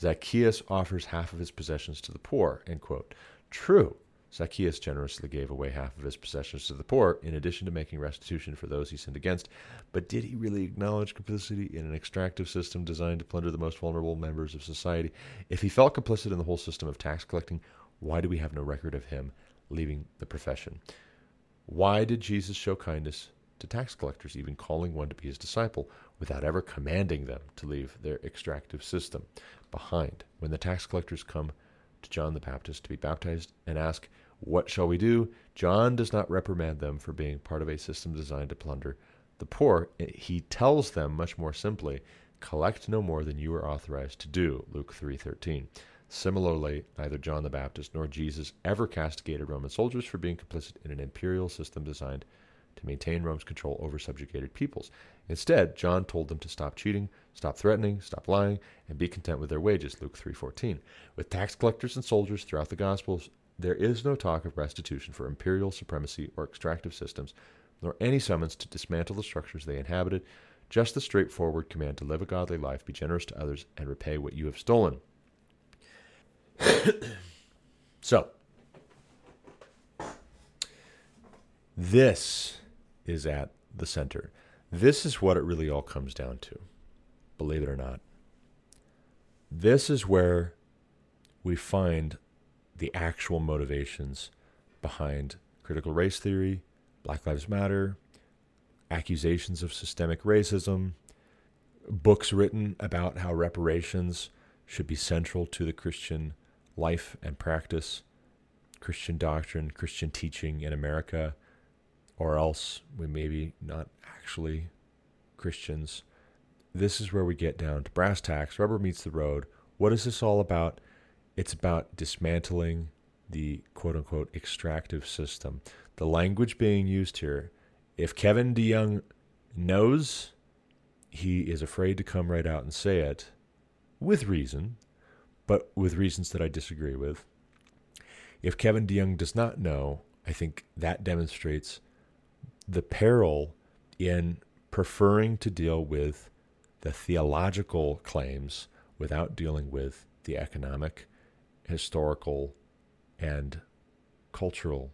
Zacchaeus offers half of his possessions to the poor, end quote. True. Zacchaeus generously gave away half of his possessions to the poor, in addition to making restitution for those he sinned against. But did he really acknowledge complicity in an extractive system designed to plunder the most vulnerable members of society? If he felt complicit in the whole system of tax collecting, why do we have no record of him leaving the profession? Why did Jesus show kindness to tax collectors, even calling one to be his disciple, without ever commanding them to leave their extractive system behind? When the tax collectors come to John the Baptist to be baptized and ask, What shall we do? John does not reprimand them for being part of a system designed to plunder the poor. He tells them much more simply, Collect no more than you are authorized to do. Luke 3:13. Similarly, neither John the Baptist nor Jesus ever castigated Roman soldiers for being complicit in an imperial system designed to maintain Rome's control over subjugated peoples. Instead, John told them to stop cheating, stop threatening, stop lying, and be content with their wages. Luke 3:14. With tax collectors and soldiers throughout the Gospels, there is no talk of restitution for imperial supremacy or extractive systems, nor any summons to dismantle the structures they inhabited, just the straightforward command to live a godly life, be generous to others, and repay what you have stolen. so, this is at the center. This is what it really all comes down to, believe it or not. This is where we find the actual motivations behind critical race theory, Black Lives Matter, accusations of systemic racism, books written about how reparations should be central to the Christian life and practice, Christian doctrine, Christian teaching in America, or else we may be not actually Christians. This is where we get down to brass tacks, rubber meets the road. What is this all about? It's about dismantling the quote unquote extractive system. The language being used here, if Kevin DeYoung knows, he is afraid to come right out and say it with reason, but with reasons that I disagree with. If Kevin DeYoung does not know, I think that demonstrates the peril in preferring to deal with the theological claims without dealing with the economic, historical, and cultural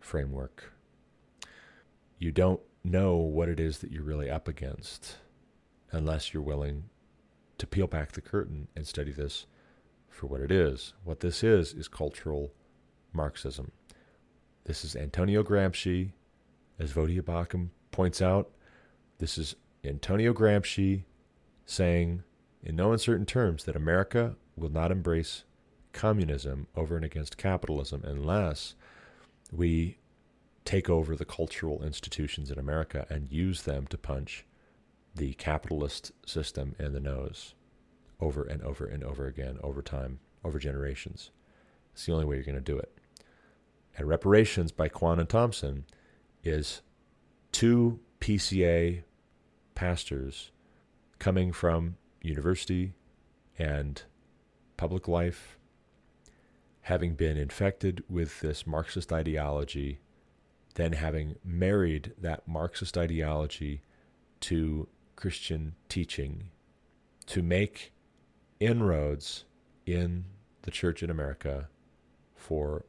framework. You don't know what it is that you're really up against unless you're willing to peel back the curtain and study this for what it is. What this is, is cultural Marxism. This is Antonio Gramsci, as Voddie Baucham points out. This is Antonio Gramsci saying, in no uncertain terms, that America will not embrace communism over and against capitalism unless we take over the cultural institutions in America and use them to punch the capitalist system in the nose over and over and over again over time, over generations. It's the only way you're going to do it. And reparations by Kwon and Thompson is two PCA pastors coming from university and public life, having been infected with this Marxist ideology, then having married that Marxist ideology to Christian teaching to make inroads in the church in America for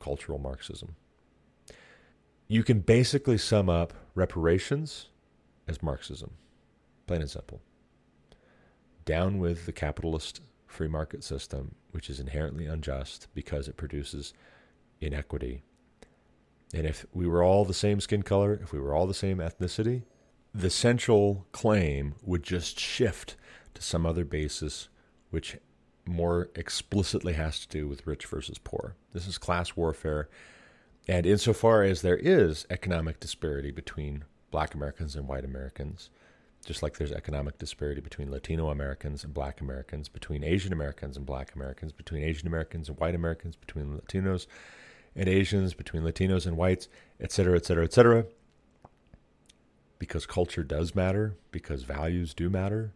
cultural Marxism. You can basically sum up reparations as Marxism, plain and simple. Down with the capitalist free market system, which is inherently unjust because it produces inequity. And if we were all the same skin color, if we were all the same ethnicity, the central claim would just shift to some other basis which more explicitly has to do with rich versus poor. This is class warfare. And insofar as there is economic disparity between black Americans and white Americans, just like there's economic disparity between Latino Americans and black Americans, between Asian Americans and black Americans, between Asian Americans and white Americans, between Latinos and Asians, between Latinos and whites, et cetera, et cetera, et cetera. Because culture does matter, because values do matter,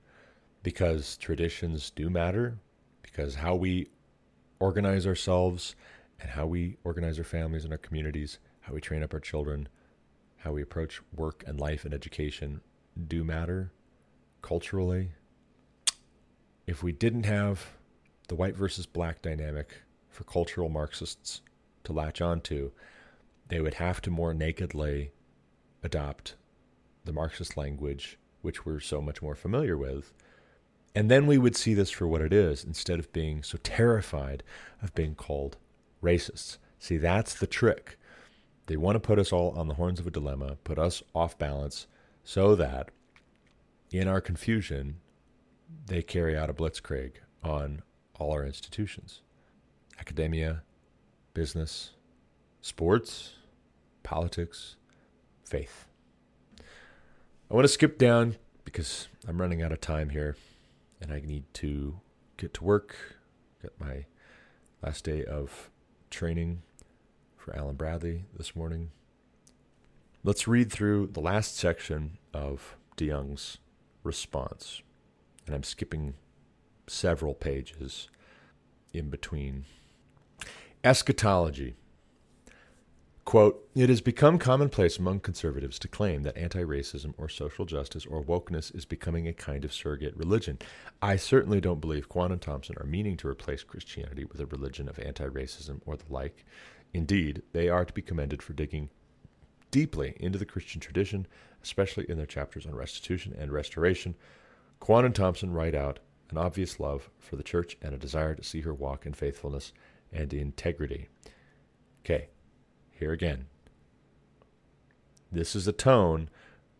because traditions do matter, because how we organize ourselves and how we organize our families and our communities, how we train up our children, how we approach work and life and education do matter culturally. If we didn't have the white versus black dynamic for cultural Marxists to latch onto, they would have to more nakedly adopt the Marxist language, which we're so much more familiar with, and then we would see this for what it is instead of being so terrified of being called racists. See, that's the trick. They want to put us all on the horns of a dilemma, put us off balance, so that in our confusion, they carry out a blitzkrieg on all our institutions academia, business, sports, politics, faith. I want to skip down because I'm running out of time here and I need to get to work. Got my last day of training for Alan Bradley this morning. Let's read through the last section of De DeYoung's response. And I'm skipping several pages in between. Eschatology. Quote, it has become commonplace among conservatives to claim that anti racism or social justice or wokeness is becoming a kind of surrogate religion. I certainly don't believe Kwon and Thompson are meaning to replace Christianity with a religion of anti racism or the like. Indeed, they are to be commended for digging deeply into the Christian tradition, especially in their chapters on restitution and restoration. Kwon and Thompson write out an obvious love for the church and a desire to see her walk in faithfulness and integrity. Okay, here again. This is a tone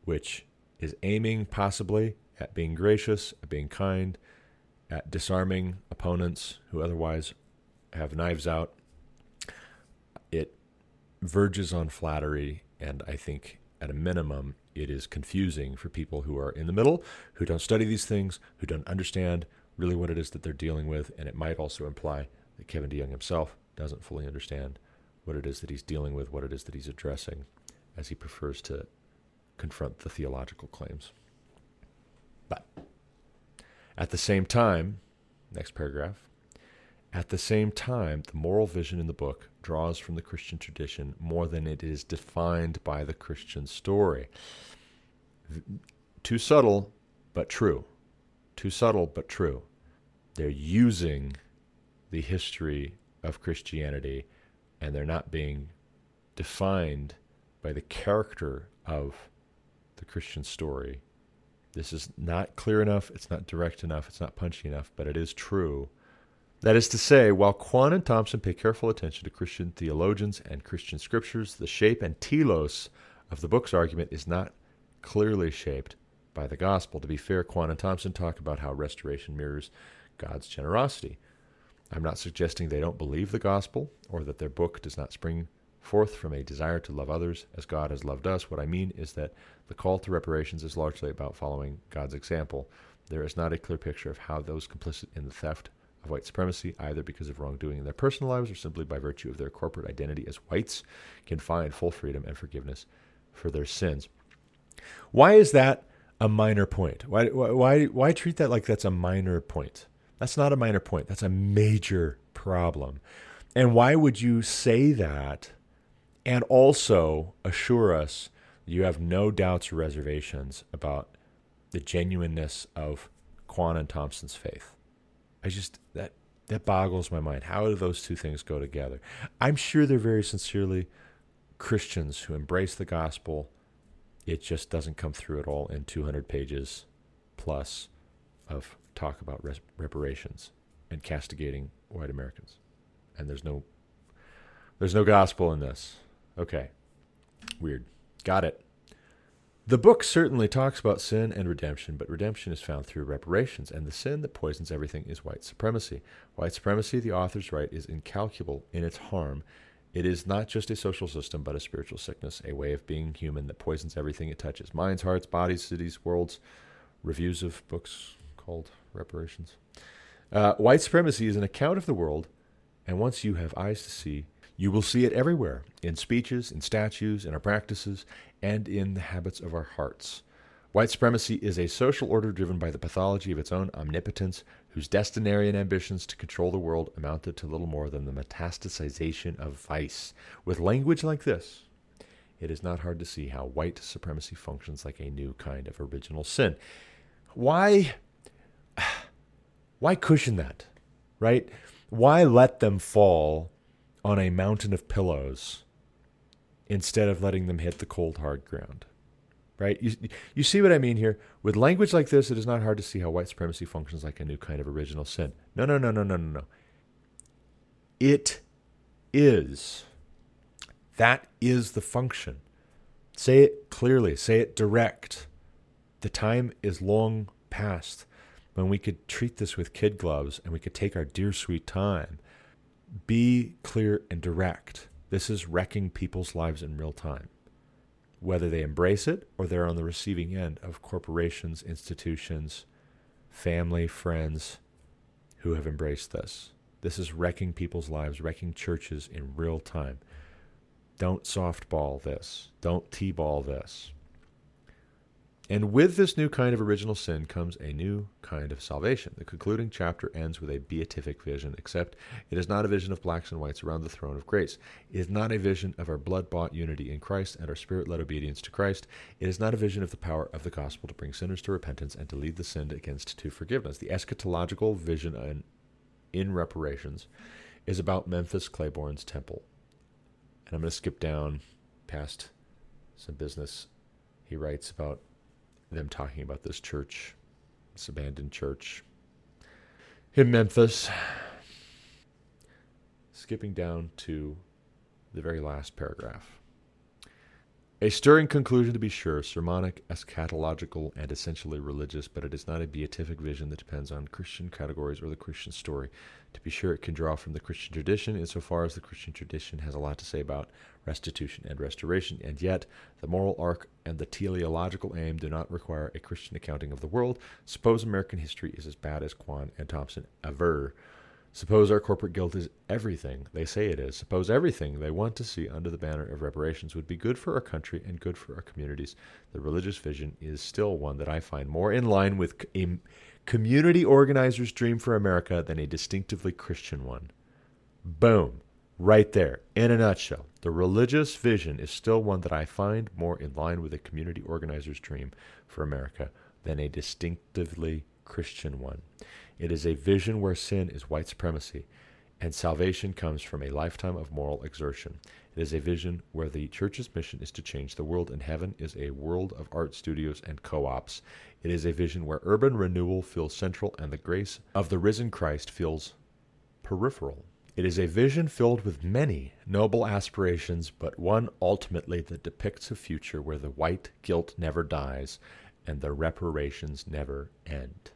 which is aiming possibly at being gracious, at being kind, at disarming opponents who otherwise have knives out. Verges on flattery, and I think at a minimum, it is confusing for people who are in the middle, who don't study these things, who don't understand really what it is that they're dealing with, and it might also imply that Kevin DeYoung himself doesn't fully understand what it is that he's dealing with, what it is that he's addressing, as he prefers to confront the theological claims. But at the same time, next paragraph, at the same time, the moral vision in the book draws from the Christian tradition more than it is defined by the Christian story. Too subtle, but true. Too subtle, but true. They're using the history of Christianity and they're not being defined by the character of the Christian story. This is not clear enough, it's not direct enough, it's not punchy enough, but it is true. That is to say, while Kwon and Thompson pay careful attention to Christian theologians and Christian scriptures, the shape and telos of the book's argument is not clearly shaped by the gospel. To be fair, Kwon and Thompson talk about how restoration mirrors God's generosity. I'm not suggesting they don't believe the gospel or that their book does not spring forth from a desire to love others as God has loved us. What I mean is that the call to reparations is largely about following God's example. There is not a clear picture of how those complicit in the theft of white supremacy, either because of wrongdoing in their personal lives or simply by virtue of their corporate identity as whites, can find full freedom and forgiveness for their sins. Why is that a minor point? Why, why, why treat that like that's a minor point? That's not a minor point. That's a major problem. And why would you say that and also assure us you have no doubts or reservations about the genuineness of Kwon and Thompson's faith? I just that that boggles my mind. How do those two things go together? I'm sure they're very sincerely Christians who embrace the gospel. It just doesn't come through at all in 200 pages plus of talk about res- reparations and castigating white Americans. And there's no there's no gospel in this. Okay. Weird. Got it. The book certainly talks about sin and redemption, but redemption is found through reparations, and the sin that poisons everything is white supremacy. White supremacy, the author's right, is incalculable in its harm. It is not just a social system, but a spiritual sickness, a way of being human that poisons everything it touches minds, hearts, bodies, cities, worlds. Reviews of books called reparations. Uh, white supremacy is an account of the world, and once you have eyes to see, you will see it everywhere in speeches, in statues, in our practices, and in the habits of our hearts. White supremacy is a social order driven by the pathology of its own omnipotence, whose destinarian ambitions to control the world amounted to little more than the metastasization of vice. With language like this, it is not hard to see how white supremacy functions like a new kind of original sin. Why why cushion that, right? Why let them fall on a mountain of pillows instead of letting them hit the cold, hard ground? Right? You, you see what I mean here? With language like this, it is not hard to see how white supremacy functions like a new kind of original sin. No, no, no, no, no, no, no. It is. That is the function. Say it clearly, say it direct. The time is long past when we could treat this with kid gloves and we could take our dear sweet time. Be clear and direct. This is wrecking people's lives in real time. Whether they embrace it or they're on the receiving end of corporations, institutions, family, friends who have embraced this. This is wrecking people's lives, wrecking churches in real time. Don't softball this. Don't T ball this. And with this new kind of original sin comes a new kind of salvation. The concluding chapter ends with a beatific vision, except it is not a vision of blacks and whites around the throne of grace. It is not a vision of our blood bought unity in Christ and our spirit led obedience to Christ. It is not a vision of the power of the gospel to bring sinners to repentance and to lead the sinned against to forgiveness. The eschatological vision in, in reparations is about Memphis Clayborn's temple. And I'm going to skip down past some business. He writes about them talking about this church, this abandoned church in Memphis. Skipping down to the very last paragraph. A stirring conclusion, to be sure, sermonic, eschatological, and essentially religious, but it is not a beatific vision that depends on Christian categories or the Christian story. To be sure, it can draw from the Christian tradition insofar as the Christian tradition has a lot to say about restitution and restoration, and yet the moral arc and the teleological aim do not require a Christian accounting of the world. Suppose American history is as bad as Kwon and Thompson aver. Suppose our corporate guilt is everything they say it is. Suppose everything they want to see under the banner of reparations would be good for our country and good for our communities. The religious vision is still one that I find more in line with a community organizer's dream for America than a distinctively Christian one. Boom. Right there, in a nutshell. The religious vision is still one that I find more in line with a community organizer's dream for America than a distinctively Christian one. It is a vision where sin is white supremacy, and salvation comes from a lifetime of moral exertion. It is a vision where the church's mission is to change the world, and heaven is a world of art studios and co ops. It is a vision where urban renewal feels central, and the grace of the risen Christ feels peripheral. It is a vision filled with many noble aspirations, but one ultimately that depicts a future where the white guilt never dies and the reparations never end.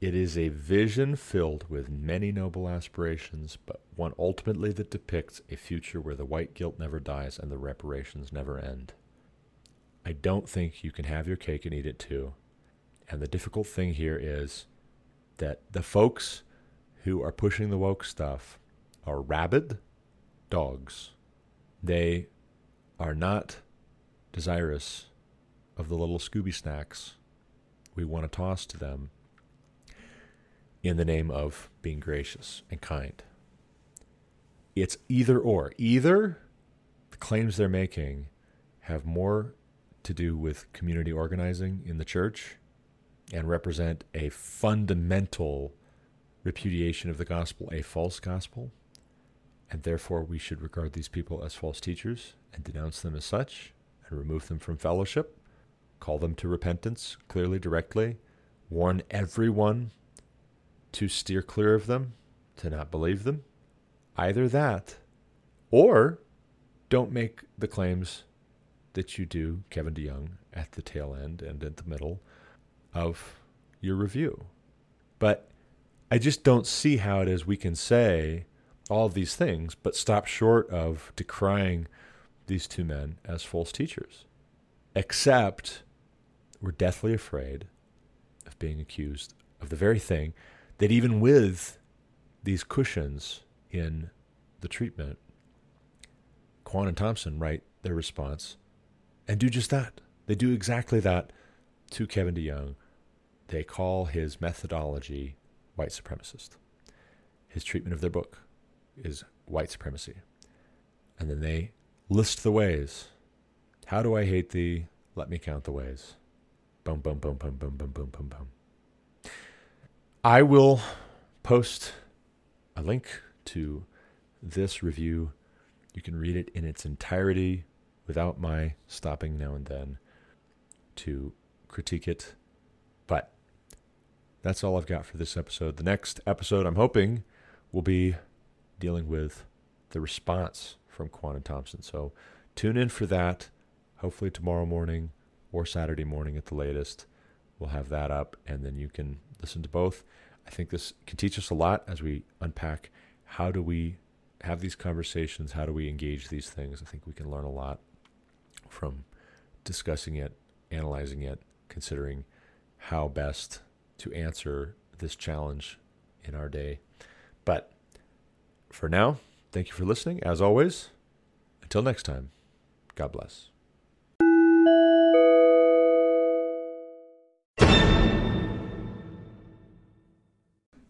It is a vision filled with many noble aspirations, but one ultimately that depicts a future where the white guilt never dies and the reparations never end. I don't think you can have your cake and eat it too. And the difficult thing here is that the folks who are pushing the woke stuff are rabid dogs. They are not desirous of the little Scooby snacks we want to toss to them in the name of being gracious and kind. It's either or. Either the claims they're making have more to do with community organizing in the church and represent a fundamental repudiation of the gospel, a false gospel, and therefore we should regard these people as false teachers and denounce them as such and remove them from fellowship, call them to repentance clearly, directly, warn everyone to steer clear of them, to not believe them. Either that, or don't make the claims that you do, Kevin DeYoung, at the tail end and at the middle of your review. But I just don't see how it is we can say all of these things, but stop short of decrying these two men as false teachers. Except we're deathly afraid of being accused of the very thing that even with these cushions in the treatment, Kwon and Thompson write their response and do just that. They do exactly that to Kevin DeYoung. They call his methodology white supremacist. His treatment of their book is white supremacy. And then they list the ways. How do I hate thee? Let me count the ways. Boom, boom, boom, boom, boom, boom, boom, boom, boom. I will post a link to this review. You can read it in its entirety without my stopping now and then to critique it. But that's all I've got for this episode. The next episode, I'm hoping, will be dealing with the response from Kwon and Thompson. So tune in for that. Hopefully, tomorrow morning or Saturday morning at the latest, we'll have that up, and then you can listen to both. I think this can teach us a lot as we unpack how do we have these conversations, how do we engage these things. I think we can learn a lot from discussing it, analyzing it, considering how best to answer this challenge in our day. But for now, thank you for listening. As always, until next time, God bless.